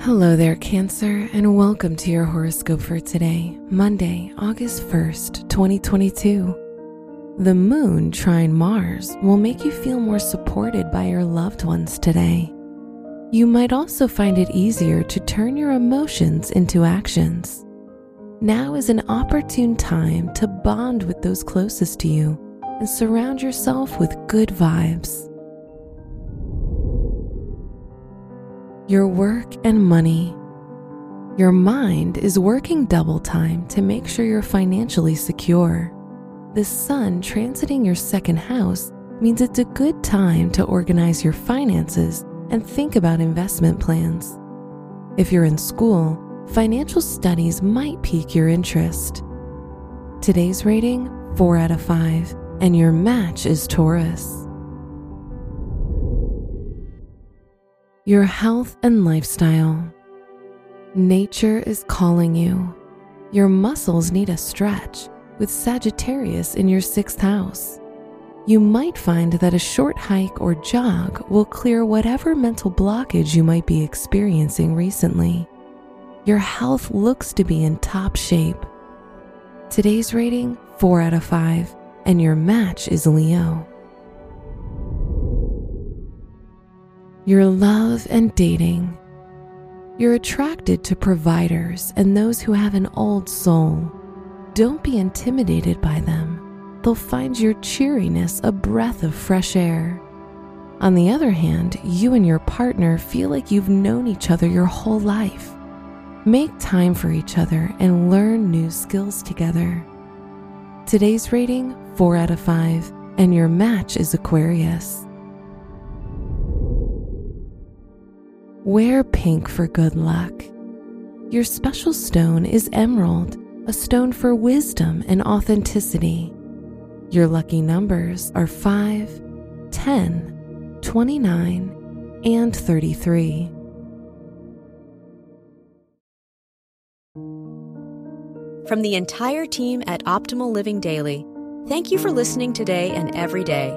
Hello there, Cancer, and welcome to your horoscope for today, Monday, August 1st, 2022. The moon trine Mars will make you feel more supported by your loved ones today. You might also find it easier to turn your emotions into actions. Now is an opportune time to bond with those closest to you and surround yourself with good vibes. Your work and money. Your mind is working double time to make sure you're financially secure. The sun transiting your second house means it's a good time to organize your finances and think about investment plans. If you're in school, financial studies might pique your interest. Today's rating 4 out of 5, and your match is Taurus. Your health and lifestyle. Nature is calling you. Your muscles need a stretch with Sagittarius in your sixth house. You might find that a short hike or jog will clear whatever mental blockage you might be experiencing recently. Your health looks to be in top shape. Today's rating 4 out of 5, and your match is Leo. Your love and dating. You're attracted to providers and those who have an old soul. Don't be intimidated by them. They'll find your cheeriness a breath of fresh air. On the other hand, you and your partner feel like you've known each other your whole life. Make time for each other and learn new skills together. Today's rating 4 out of 5, and your match is Aquarius. Wear pink for good luck. Your special stone is emerald, a stone for wisdom and authenticity. Your lucky numbers are 5, 10, 29, and 33. From the entire team at Optimal Living Daily, thank you for listening today and every day